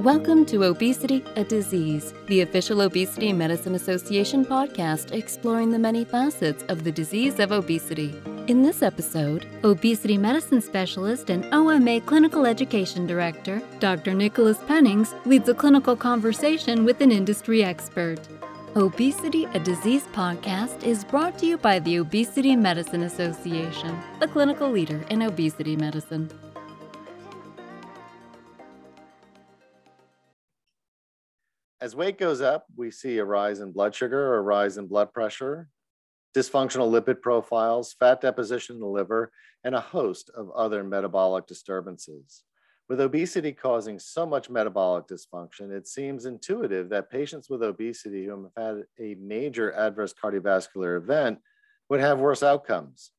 Welcome to Obesity, a Disease, the official Obesity Medicine Association podcast exploring the many facets of the disease of obesity. In this episode, obesity medicine specialist and OMA clinical education director, Dr. Nicholas Pennings, leads a clinical conversation with an industry expert. Obesity, a Disease podcast is brought to you by the Obesity Medicine Association, the clinical leader in obesity medicine. As weight goes up, we see a rise in blood sugar a rise in blood pressure, dysfunctional lipid profiles, fat deposition in the liver, and a host of other metabolic disturbances. With obesity causing so much metabolic dysfunction, it seems intuitive that patients with obesity who have had a major adverse cardiovascular event would have worse outcomes.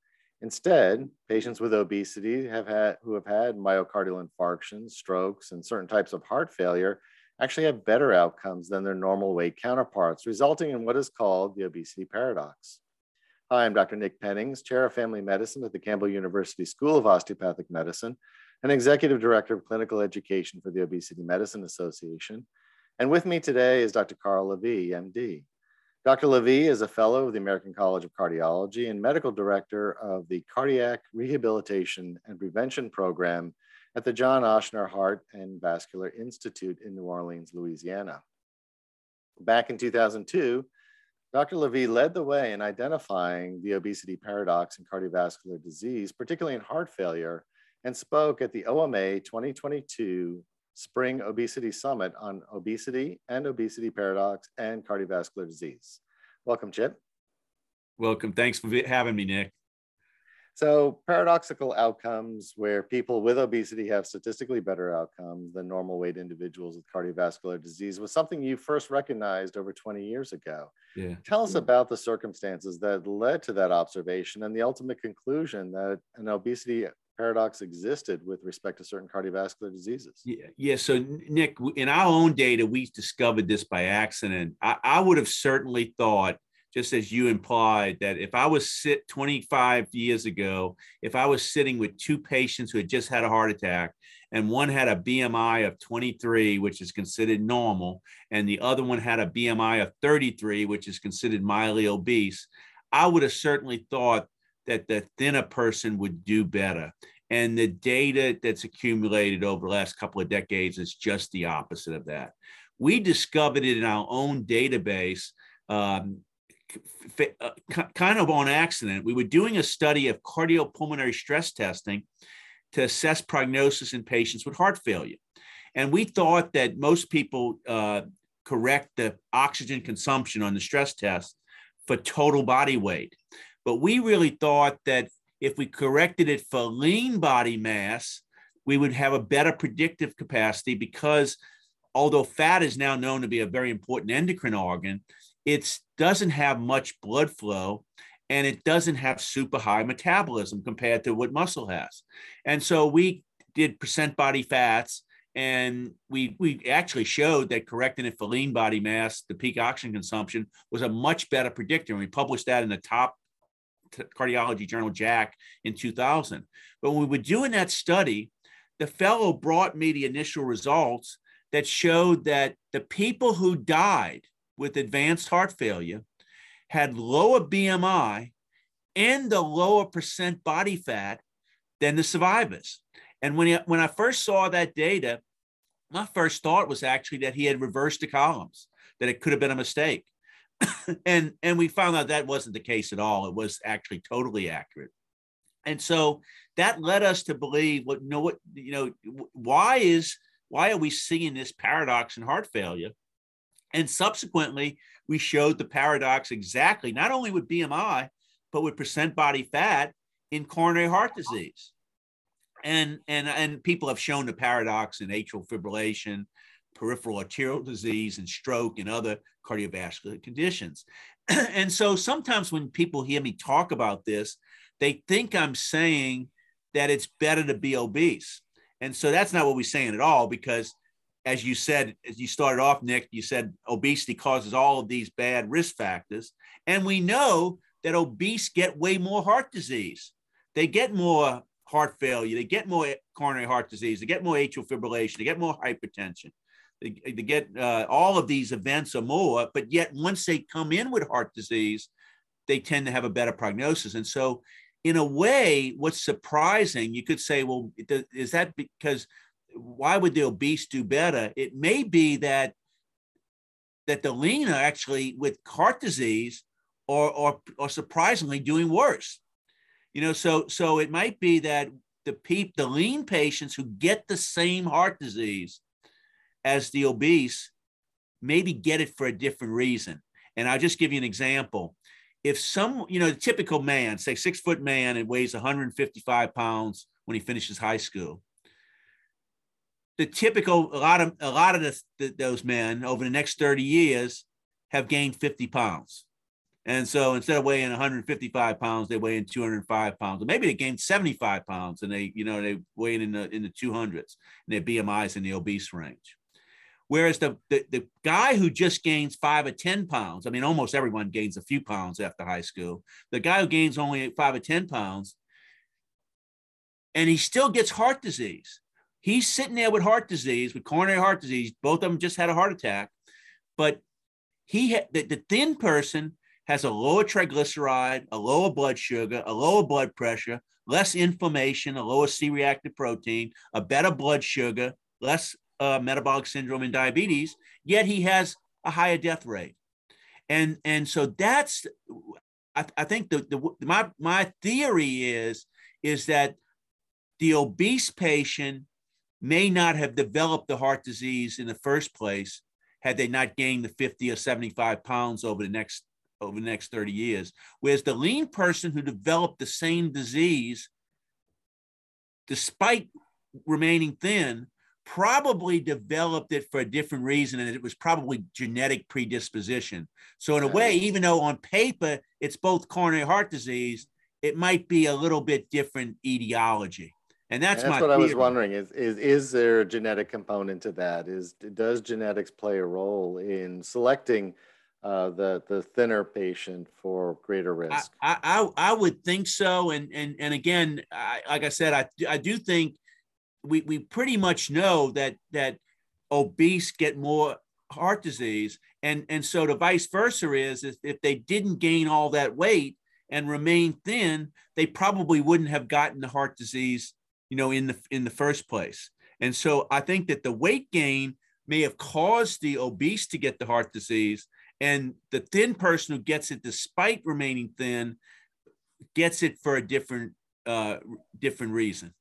Instead, patients with obesity have had, who have had myocardial infarctions, strokes, and certain types of heart failure actually have better outcomes than their normal weight counterparts, resulting in what is called the obesity paradox. Hi, I'm Dr. Nick Pennings, Chair of Family Medicine at the Campbell University School of Osteopathic Medicine and Executive Director of Clinical Education for the Obesity Medicine Association. And with me today is Dr. Carl Lavie, MD. Dr. Lavie is a fellow of the American College of Cardiology and medical director of the Cardiac Rehabilitation and Prevention Program at the John Ochsner Heart and Vascular Institute in New Orleans, Louisiana. Back in 2002, Dr. Lavie led the way in identifying the obesity paradox in cardiovascular disease, particularly in heart failure, and spoke at the OMA 2022 Spring Obesity Summit on obesity and obesity paradox and cardiovascular disease. Welcome, Chip. Welcome. Thanks for having me, Nick. So, paradoxical outcomes where people with obesity have statistically better outcomes than normal weight individuals with cardiovascular disease was something you first recognized over 20 years ago. Yeah. Tell us mm-hmm. about the circumstances that led to that observation and the ultimate conclusion that an obesity paradox existed with respect to certain cardiovascular diseases. Yeah, yeah. So, Nick, in our own data, we discovered this by accident. I, I would have certainly thought just as you implied, that if I was sit 25 years ago, if I was sitting with two patients who had just had a heart attack, and one had a BMI of 23, which is considered normal, and the other one had a BMI of 33, which is considered mildly obese, I would have certainly thought that the thinner person would do better. And the data that's accumulated over the last couple of decades is just the opposite of that. We discovered it in our own database um, kind of on accident. We were doing a study of cardiopulmonary stress testing to assess prognosis in patients with heart failure. And we thought that most people uh, correct the oxygen consumption on the stress test for total body weight. But we really thought that if we corrected it for lean body mass, we would have a better predictive capacity because although fat is now known to be a very important endocrine organ, it doesn't have much blood flow and it doesn't have super high metabolism compared to what muscle has. And so we did percent body fats and we we actually showed that correcting it for lean body mass, the peak oxygen consumption was a much better predictor. And we published that in the top cardiology journal JACC in 2000. But when we were doing that study, the fellow brought me the initial results that showed that the people who died with advanced heart failure had lower BMI and a lower percent body fat than the survivors. And when, he, when I first saw that data, my first thought was actually that he had reversed the columns, that it could have been a mistake. and, and we found out that wasn't the case at all. It was actually totally accurate. And so that led us to believe what, you know, what, you know, why is, why are we seeing this paradox in heart failure? And subsequently, we showed the paradox exactly, not only with BMI, but with percent body fat in coronary heart disease. And, and, and people have shown the paradox in atrial fibrillation, peripheral arterial disease, and stroke and other cardiovascular conditions. and so sometimes when people hear me talk about this, they think I'm saying that it's better to be obese. And so that's not what we're saying at all, because as you said, as you started off, Nick, you said obesity causes all of these bad risk factors. And we know that obese get way more heart disease. They get more heart failure, they get more coronary heart disease, they get more atrial fibrillation, they get more hypertension. they, they get uh, all of these events or more, but yet once they come in with heart disease, they tend to have a better prognosis. And so, in a way, what's surprising, you could say, well, is that because why would the obese do better? It may be that that the lean are actually with heart disease or, or, or surprisingly doing worse. You know, so so it might be that the peep the lean patients who get the same heart disease as the obese maybe get it for a different reason. And I'll just give you an example. If some, you know, the typical man, say six foot man and weighs 155 pounds when he finishes high school, the typical a lot of a lot of the, those men over the next 30 years have gained 50 pounds. And so instead of weighing 155 pounds they weigh in 205 pounds. Or maybe they gained 75 pounds and they you know they weigh in the in the 200s and their bmis in the obese range. Whereas the, the the guy who just gains five or 10 pounds i mean almost everyone gains a few pounds after high school. The guy who gains only five or 10 pounds and he still gets heart disease He's sitting there with heart disease, with coronary heart disease. Both of them just had a heart attack, but he had the, the thin person has a lower triglyceride, a lower blood sugar, a lower blood pressure, less inflammation, a lower C-reactive protein, a better blood sugar, less uh, metabolic syndrome and diabetes. Yet he has a higher death rate, and and so that's I, I think the, the my my theory is is that the obese patient may not have developed the heart disease in the first place had they not gained the 50 or 75 pounds over the next over the next 30 years. Whereas the lean person who developed the same disease despite remaining thin probably developed it for a different reason and it was probably genetic predisposition. So in a way even though on paper it's both coronary heart disease it might be a little bit different etiology and that's, and that's what theory. I was wondering is, is is there a genetic component to that? Is does genetics play a role in selecting uh, the the thinner patient for greater risk? I, I, I would think so. And and and again, I, like I said, I I do think we we pretty much know that that obese get more heart disease, and and so the vice versa is, is if they didn't gain all that weight and remain thin, they probably wouldn't have gotten the heart disease you know, in the in the first place. And so I think that the weight gain may have caused the obese to get the heart disease, and the thin person who gets it despite remaining thin gets it for a different uh, different reason.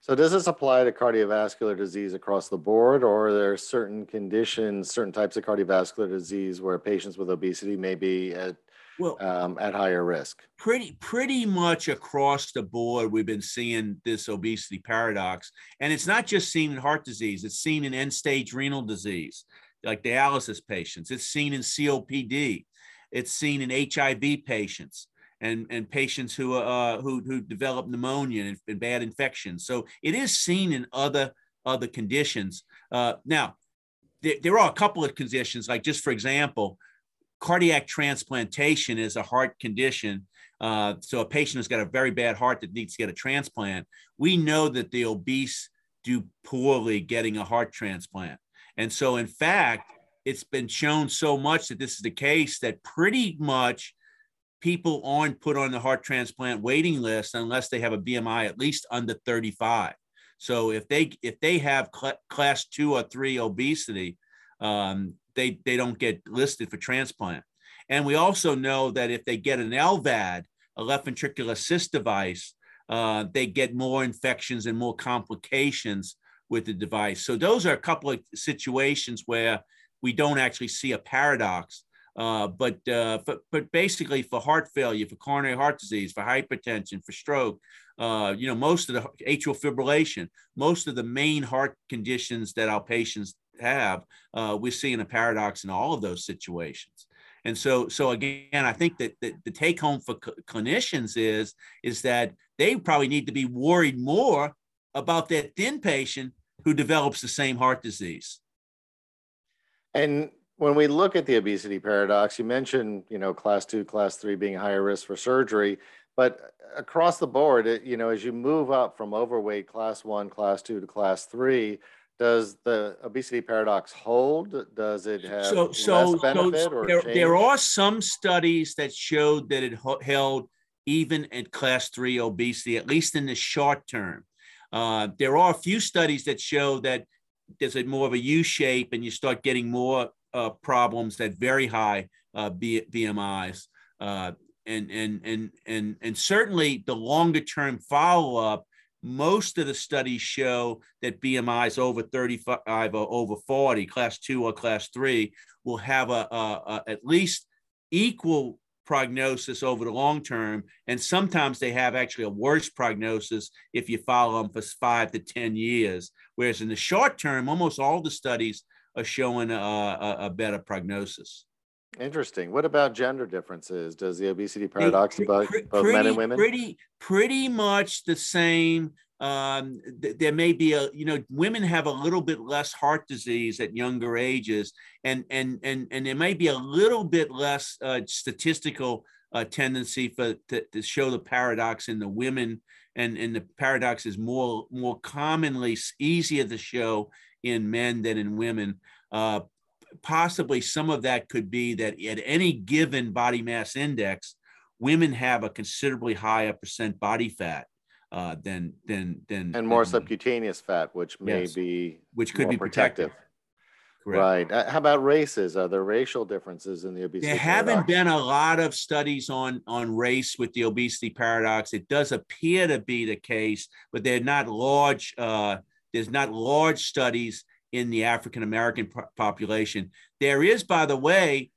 So does this apply to cardiovascular disease across the board, or are there certain conditions, certain types of cardiovascular disease where patients with obesity may be at well, um, at higher risk? Pretty, pretty much across the board, we've been seeing this obesity paradox, and it's not just seen in heart disease; it's seen in end-stage renal disease, like dialysis patients. It's seen in COPD. It's seen in HIV patients and and patients who uh, who who develop pneumonia and, and bad infections. So it is seen in other other conditions. Uh, now, there, there are a couple of conditions, like just for example, cardiac transplantation is a heart condition. Uh, so a patient who's got a very bad heart that needs to get a transplant, we know that the obese do poorly getting a heart transplant. And so, in fact, it's been shown so much that this is the case that pretty much people aren't put on the heart transplant waiting list unless they have a BMI at least under 35. So if they if they have cl- class two or three obesity, um, they, they don't get listed for transplant. And we also know that if they get an LVAD, a left ventricular assist device, uh, they get more infections and more complications with the device. So those are a couple of situations where we don't actually see a paradox. Uh, but uh, for, but basically for heart failure, for coronary heart disease, for hypertension, for stroke, uh, you know, most of the atrial fibrillation, most of the main heart conditions that our patients have, uh, we're seeing a paradox in all of those situations. And so, so again, I think that, the take home for cl- clinicians is is that they probably need to be worried more about that thin patient who develops the same heart disease. And when we look at the obesity paradox, you mentioned, you know, class two, class three being higher risk for surgery, but across the board, it, you know, as you move up from overweight class one, class two to class three, Does the obesity paradox hold? Does it have so so, less benefit so or there, there are some studies that showed that it held even at class three obesity, at least in the short term. Uh, there are a few studies that show that there's a more of a U shape, and you start getting more uh, problems at very high uh, BMIs. Uh, and and and and and certainly the longer term follow up most of the studies show that BMIs over 35 or over 40, class two or class three, will have a, a, a, at least equal prognosis over the long term. And sometimes they have actually a worse prognosis if you follow them for five to 10 years. Whereas in the short term, almost all the studies are showing a, a, a better prognosis. Interesting. What about gender differences? Does the obesity paradox about both pretty, men and women? Pretty, pretty much the same. Um, th- there may be a, you know, women have a little bit less heart disease at younger ages, and and and and there may be a little bit less uh, statistical uh, tendency for to, to show the paradox in the women, and and the paradox is more more commonly easier to show in men than in women. Uh, possibly some of that could be that at any given body mass index, women have a considerably higher percent body fat uh, than than than and more than- subcutaneous fat, which may Yes. be which could be protective. Correct. Right. Uh, How about races? Are there racial differences in the obesity? There haven't been a lot of studies on on race with the obesity paradox. It does appear to be the case, but they're not large. Uh, there's not large studies in the African American population. There is, by the way,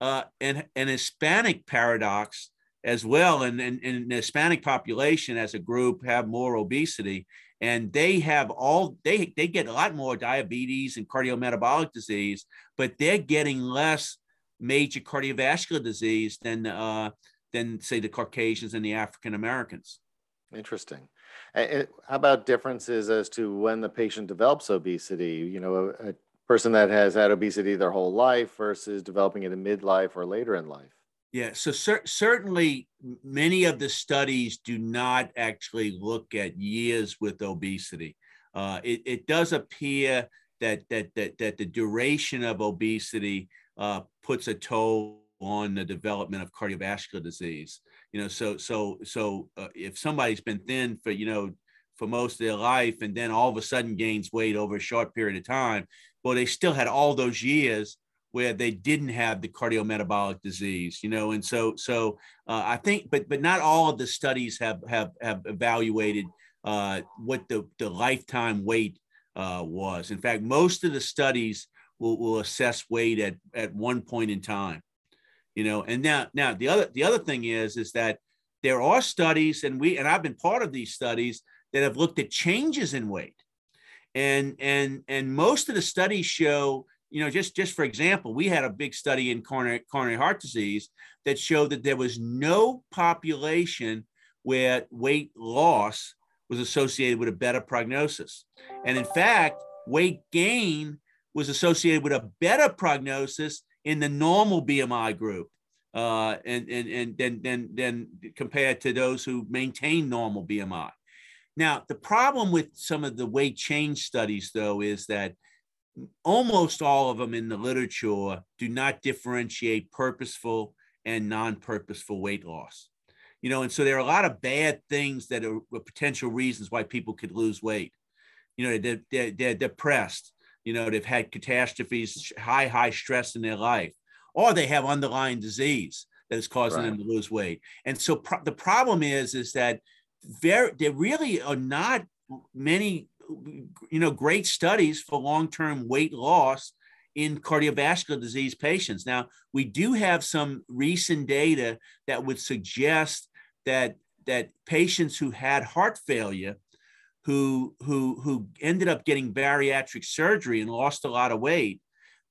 uh, an an Hispanic paradox as well, and, and, and the Hispanic population as a group have more obesity, and they have all they they get a lot more diabetes and cardiometabolic disease, but they're getting less major cardiovascular disease than uh, than say the Caucasians and the African Americans. Interesting. How about differences as to when the patient develops obesity? You know, a, a person that has had obesity their whole life versus developing it in midlife or later in life. Yeah, so cer- certainly many of the studies do not actually look at years with obesity. Uh, it, it does appear that, that, that, that the duration of obesity uh, puts a toll on the development of cardiovascular disease. You know, so so so uh, if somebody's been thin for you know for most of their life and then all of a sudden gains weight over a short period of time, well, they still had all those years where they didn't have the cardiometabolic disease, you know, and so so uh, I think, but but not all of the studies have have have evaluated uh, what the the lifetime weight uh, was. In fact, most of the studies will, will assess weight at at one point in time, you know. And now now the other the other thing is is that there are studies, and we and I've been part of these studies that have looked at changes in weight, and and and most of the studies show you know, just just for example, we had a big study in coronary, coronary heart disease that showed that there was no population where weight loss was associated with a better prognosis. And in fact, weight gain was associated with a better prognosis in the normal BMI group. Uh, and and and then then then compared to those who maintain normal BMI. Now, the problem with some of the weight change studies, though, is that almost all of them in the literature do not differentiate purposeful and non-purposeful weight loss you know and so there are a lot of bad things that are potential reasons why people could lose weight you know they're, they're, they're depressed you know they've had catastrophes high high stress in their life or they have underlying disease that is causing Right. them to lose weight and so pro- the problem is is that very there really are not many you know great studies for long-term weight loss in cardiovascular disease patients now we do have some recent data that would suggest that that patients who had heart failure who who who ended up getting bariatric surgery and lost a lot of weight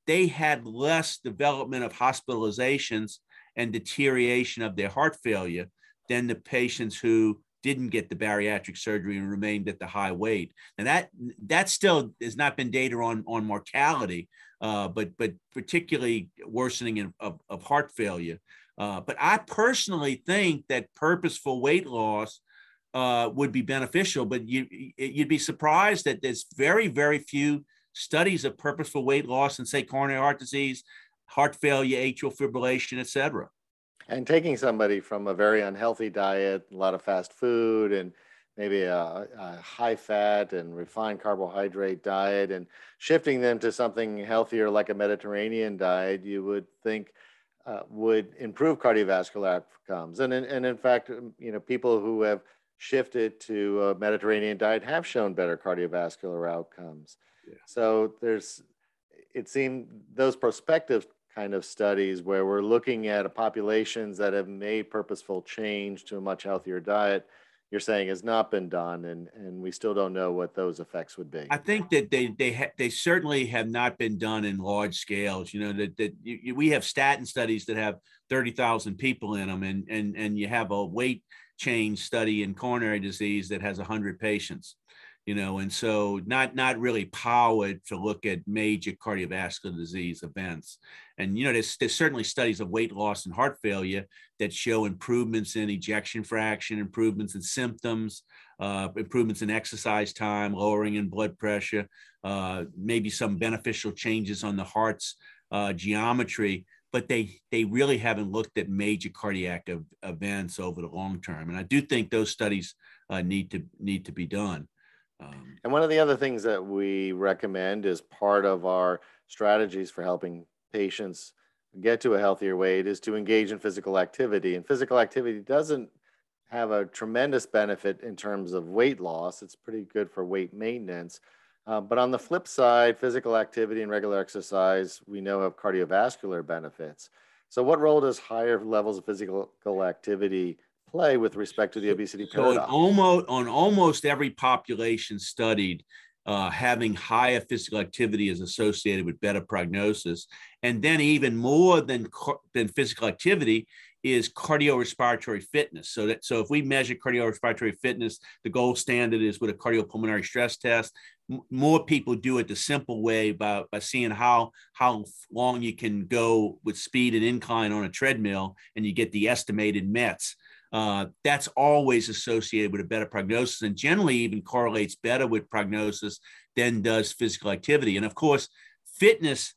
they had less development of hospitalizations and deterioration of their heart failure than the patients who didn't get the bariatric surgery and remained at the high weight. And that that still has not been data on on mortality, uh, but but particularly worsening of, of, of heart failure. Uh, but I personally think that purposeful weight loss uh, would be beneficial. But you you'd be surprised that there's very very few studies of purposeful weight loss and say coronary heart disease, heart failure, atrial fibrillation, et cetera. And taking somebody from a very unhealthy diet, a lot of fast food, and maybe a, a, high fat and refined carbohydrate diet, and shifting them to something healthier like a Mediterranean diet, you would think uh, would improve cardiovascular outcomes. And in, and in fact, um, you know, people who have shifted to a Mediterranean diet have shown better cardiovascular outcomes. Yeah. So there's, it seemed those prospective kind of studies where we're looking at populations that have made purposeful change to a much healthier diet you're saying has not been done and and we still don't know what those effects would be i think that they they ha- they certainly have not been done in large scales you know that, that you, you, we have statin studies that have 30,000 people in them and and and you have a weight change study in coronary disease that has 100 patients you know, and so not not really powered to look at major cardiovascular disease events. And you know, there's, there's certainly studies of weight loss and heart failure that show improvements in ejection fraction, improvements in symptoms, uh, improvements in exercise time, lowering in blood pressure, uh, maybe some beneficial changes on the heart's uh, geometry. But they they really haven't looked at major cardiac ev- events over the long term. And I do think those studies uh, need to need to be done. Um, and one of the other things that we recommend is part of our strategies for helping patients get to a healthier weight is to engage in physical activity. And physical activity doesn't have a tremendous benefit in terms of weight loss. It's pretty good for weight maintenance. Uh, but on the flip side, physical activity and regular exercise, we know have cardiovascular benefits. So, what role does higher levels of physical activity play with respect to the obesity paradox? So almost on almost every population studied, uh, having higher physical activity is associated with better prognosis, and then even more than than physical activity is cardiorespiratory fitness. So that so if we measure cardiorespiratory fitness, the gold standard is with a cardiopulmonary stress test. M- more people do it the simple way by, by seeing how how long you can go with speed and incline on a treadmill, and you get the estimated METs uh, that's always associated with a better prognosis and generally even correlates better with prognosis than does physical activity. And of course, fitness,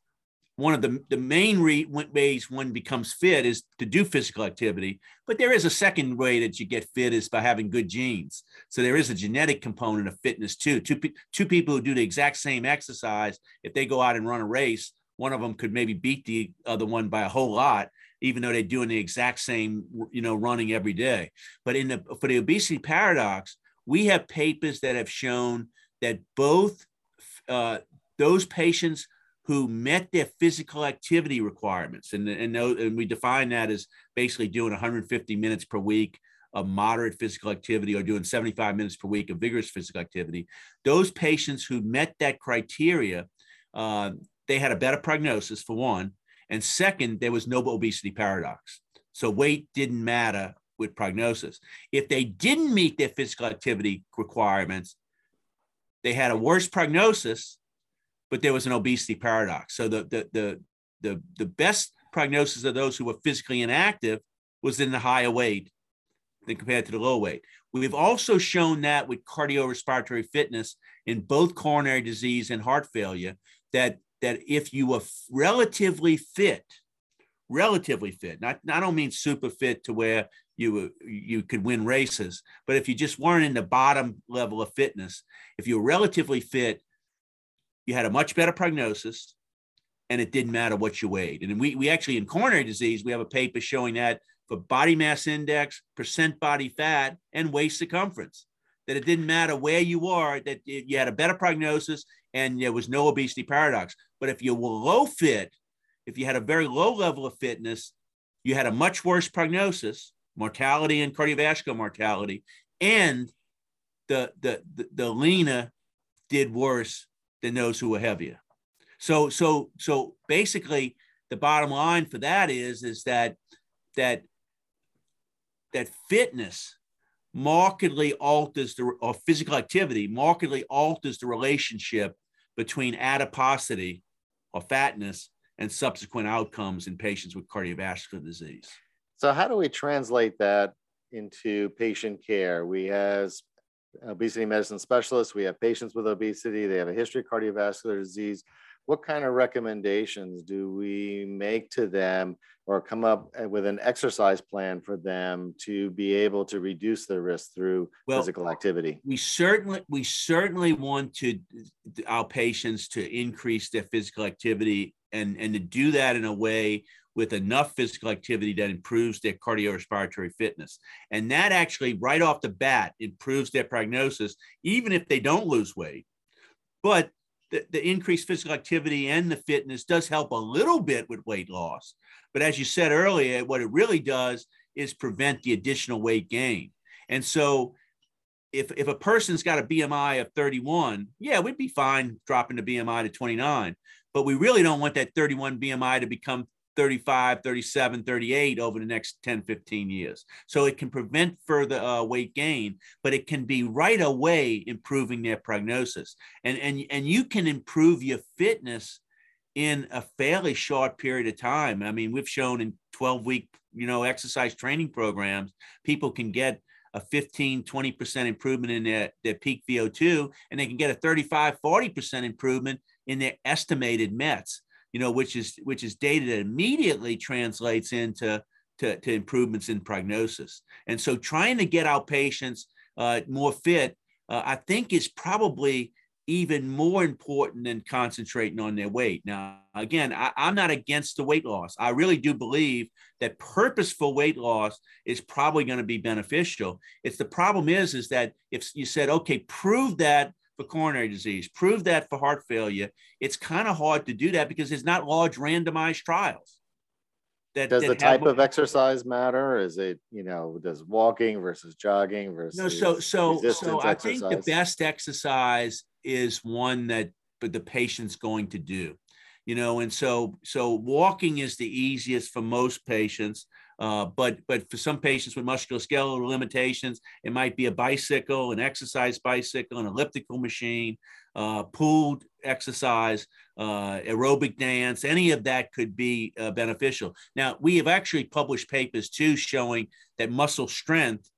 one of the, the main re- ways one becomes fit is to do physical activity. But there is a second way that you get fit is by having good genes. So there is a genetic component of fitness too. Two, two people who do the exact same exercise, if they go out and run a race, one of them could maybe beat the other one by a whole lot even though they're doing the exact same, you know, running every day. But in the for the obesity paradox, we have papers that have shown that both uh, those patients who met their physical activity requirements, and, and, and we define that as basically doing 150 minutes per week of moderate physical activity or doing 75 minutes per week of vigorous physical activity, those patients who met that criteria, uh, they had a better prognosis for one, and second, there was no obesity paradox. So weight didn't matter with prognosis. If they didn't meet their physical activity requirements, they had a worse prognosis, but there was an obesity paradox. So the the the the, the best prognosis of those who were physically inactive was in the higher weight than compared to the low weight. We've also shown that with cardiorespiratory fitness in both coronary disease and heart failure, that that if you were relatively fit, relatively fit, not, I don't mean super fit to where you you could win races, but if you just weren't in the bottom level of fitness, if you were relatively fit, you had a much better prognosis, and it didn't matter what you weighed. And we we actually in coronary disease we have a paper showing that for body mass index, percent body fat, and waist circumference, that it didn't matter where you are, that you had a better prognosis and there was no obesity paradox. But if you were low fit, if you had a very low level of fitness, you had a much worse prognosis, mortality and cardiovascular mortality, and the the the, the leaner did worse than those who were heavier. So so so basically, the bottom line for that is is that that that fitness markedly alters the or physical activity markedly alters the relationship between adiposity or fatness and subsequent outcomes in patients with cardiovascular disease. So how do we translate that into patient care? We has obesity medicine specialists. We have patients with obesity. They have a history of cardiovascular disease. What kind of recommendations do we make to them or come up uh, with an exercise plan for them to be able to reduce their risk through well, physical activity? We certainly we certainly want to our patients to increase their physical activity and, and to do that in a way with enough physical activity that improves their cardiorespiratory fitness. And that actually, right off the bat, improves their prognosis, even if they don't lose weight. But the, the increased physical activity and the fitness does help a little bit with weight loss. But as you said earlier, what it really does is prevent the additional weight gain. And so if, if a person's got a BMI of 31, yeah, we'd be fine dropping the BMI to 29. But we really don't want that 31 BMI to become 35, 37, 38 over the next 10, 15 years. So it can prevent further uh, weight gain, but it can be right away improving their prognosis. And, and, and you can improve your fitness in a fairly short period of time. I mean, we've shown in 12 week, you know, exercise training programs, people can get a 15, 20% improvement in their, their peak VO2, and they can get a 35, 40% improvement in their estimated METs you know, which is which is data that immediately translates into to, to improvements in prognosis. And so, trying to get our patients uh, more fit, uh, I think, is probably even more important than concentrating on their weight. Now, again, I, am not against the weight loss. I really do believe that purposeful weight loss is probably going to be beneficial. It's the problem is, is that if you said, okay, prove that for coronary disease, prove that for heart failure. It's kind of hard to do that because there's not large randomized trials. That, does that the type of exercise matter? Is it, you know, does walking versus jogging versus no? So, so, so I think the best exercise is one that but the patient's going to do, you know, and so so walking is the easiest for most patients. Uh, but but for some patients with musculoskeletal limitations, it might be a bicycle, an exercise bicycle, an elliptical machine, uh, pooled exercise, uh, aerobic dance. Any of that could be uh, beneficial. Now we have actually published papers too showing that muscle strength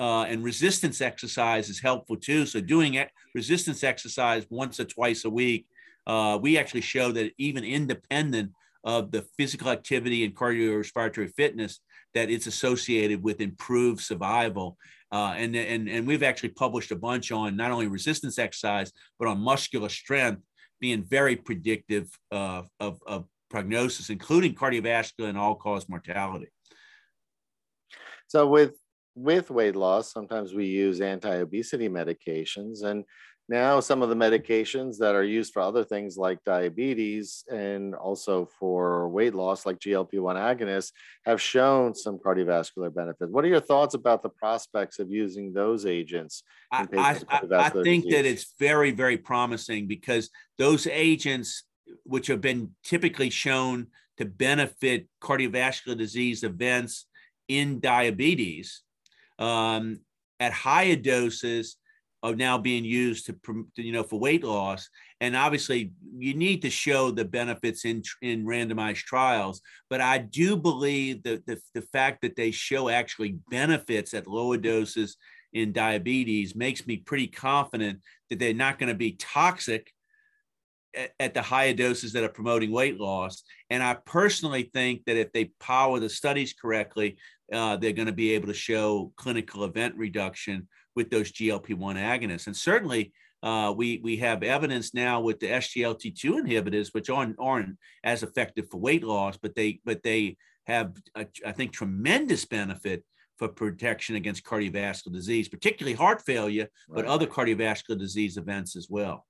uh, and resistance exercise is helpful too. So doing resistance exercise once or twice a week, uh, we actually show that even independent of the physical activity and cardiorespiratory fitness that it's associated with improved survival. Uh, and, and, and we've actually published a bunch on not only resistance exercise, but on muscular strength being very predictive of, of prognosis, including cardiovascular and all cause mortality. So with with weight loss, sometimes we use anti-obesity medications. And now some of the medications that are used for other things like diabetes and also for weight loss like glp-1 agonists have shown some cardiovascular benefits. what are your thoughts about the prospects of using those agents I, I, I, think disease? that it's very very promising because those agents which have been typically shown to benefit cardiovascular disease events in diabetes um, at higher doses are now being used to, you know, for weight loss. And obviously, you need to show the benefits in in randomized trials. But I do believe that the, the fact that they show actually benefits at lower doses in diabetes makes me pretty confident that they're not going to be toxic at, at the higher doses that are promoting weight loss. And I personally think that if they power the studies correctly, uh, they're going to be able to show clinical event reduction with those GLP-1 agonists. And certainly, uh, we we have evidence now with the SGLT2 inhibitors, which aren't aren't as effective for weight loss, but they but they have a, I think tremendous benefit for protection against cardiovascular disease, particularly heart failure, right. but other cardiovascular disease events as well.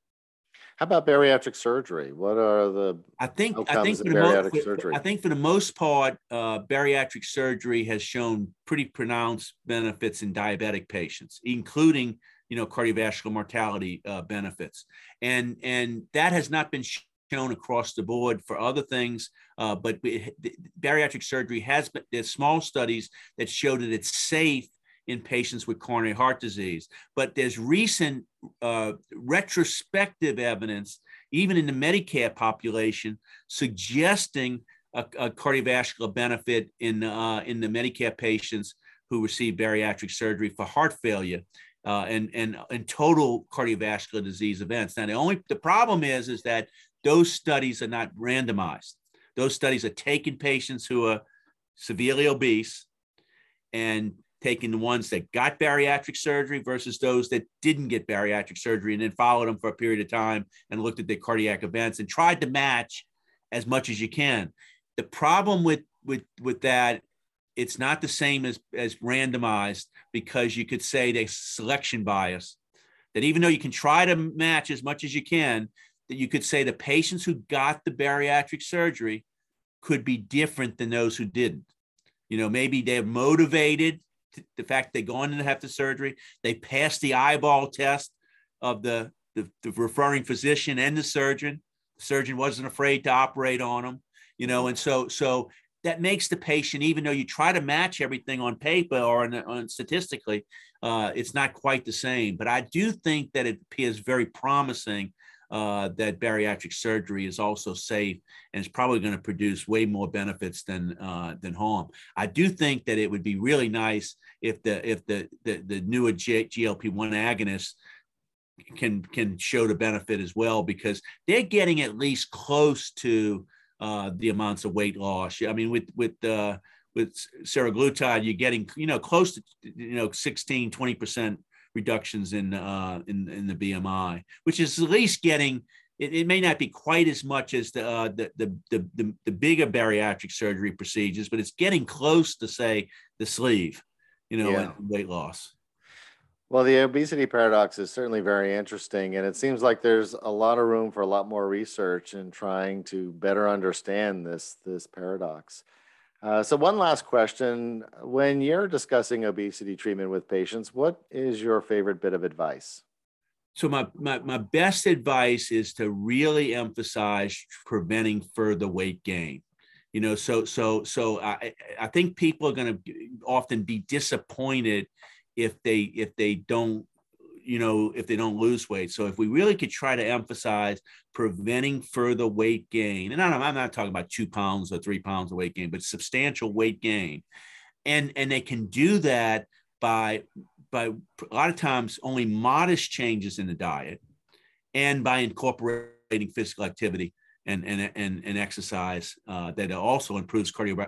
How about bariatric surgery? What are the I think I think for the bariatric most, surgery? I think for the most part, uh, bariatric surgery has shown pretty pronounced benefits in diabetic patients, including you know cardiovascular mortality uh, benefits, and and that has not been shown across the board for other things. Uh, but bariatric surgery has been there's small studies that show that it's safe in patients with coronary heart disease. But there's recent uh, retrospective evidence, even in the Medicare population, suggesting a, a cardiovascular benefit in, uh, in the Medicare patients who receive bariatric surgery for heart failure. uh, and and and total cardiovascular disease events. Now the only the problem is is that those studies are not randomized. Those studies are taking patients who are severely obese and taking the ones that got bariatric surgery versus those that didn't get bariatric surgery and then followed them for a period of time and looked at their cardiac events and tried to match as much as you can. The problem with with with that it's not the same as as randomized because you could say there's selection bias that even though you can try to match as much as you can that you could say the patients who got the bariatric surgery could be different than those who didn't you know maybe they're motivated the fact they go in and have the surgery they pass the eyeball test of the, the, the referring physician and the surgeon the surgeon wasn't afraid to operate on them you know and so so that makes the patient, even though you try to match everything on paper or on, on statistically, uh, it's not quite the same. But I do think that it appears very promising uh, that bariatric surgery is also safe and is probably going to produce way more benefits than uh, than harm. I do think that it would be really nice if the if the the, the newer GLP one agonists can can show the benefit as well because they're getting at least close to uh, the amounts of weight loss. I mean, with with uh, with semaglutide, you're getting you know close to you know 16, 20 percent reductions in uh, in in the BMI, which is at least getting. It, it may not be quite as much as the, uh, the, the, the the the bigger bariatric surgery procedures, but it's getting close to say the sleeve, you know, yeah. weight loss. Well, the obesity paradox is certainly very interesting, and it seems like there's a lot of room for a lot more research in trying to better understand this this paradox. Uh, so, one last question: When you're discussing obesity treatment with patients, what is your favorite bit of advice? So, my my, my best advice is to really emphasize preventing further weight gain you know so so so i i think people are going to often be disappointed if they if they don't you know if they don't lose weight. So if we really could try to emphasize preventing further weight gain and i'm not talking about two pounds or three pounds of weight gain but substantial weight gain. And and they can do that by by a lot of times only modest changes in the diet and by incorporating physical activity and and and, and exercise uh, that also improves cardio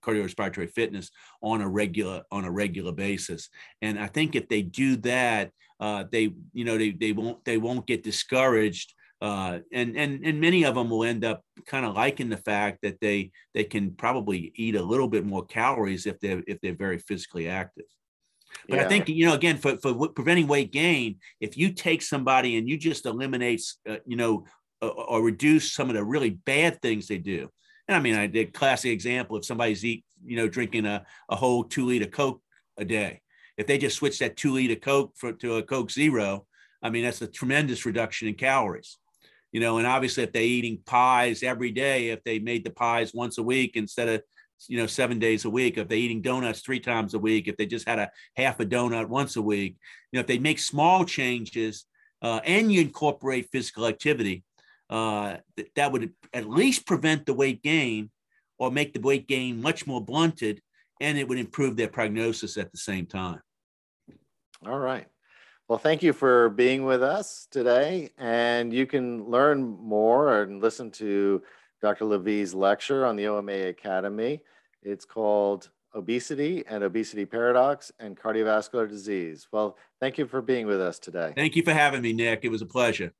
cardiorespiratory fitness on a regular on a regular basis. And I think if they do that, uh, they you know they they won't they won't get discouraged. Uh, and and and many of them will end up kind of liking the fact that they they can probably eat a little bit more calories if they're if they're very physically active. But yeah. I think you know again for for preventing weight gain, if you take somebody and you just eliminate uh, you know or reduce some of the really bad things they do. And I mean, I did classic example if somebody's eat, you know, drinking a, a whole two liter Coke a day. If they just switch that two liter Coke for, to a Coke Zero, I mean, that's a tremendous reduction in calories. You know, and obviously if they're eating pies every day, if they made the pies once a week instead of, you know, seven days a week, if they're eating donuts three times a week, if they just had a half a donut once a week, you know, if they make small changes uh, and you incorporate physical activity, uh, th- that would at least prevent the weight gain or make the weight gain much more blunted, and it would improve their prognosis at the same time. All right. Well, thank you for being with us today. And you can learn more and listen to Dr. Lavie's lecture on the OMA Academy. It's called Obesity and Obesity Paradox and Cardiovascular Disease. Well, thank you for being with us today. Thank you for having me, Nick. It was a pleasure.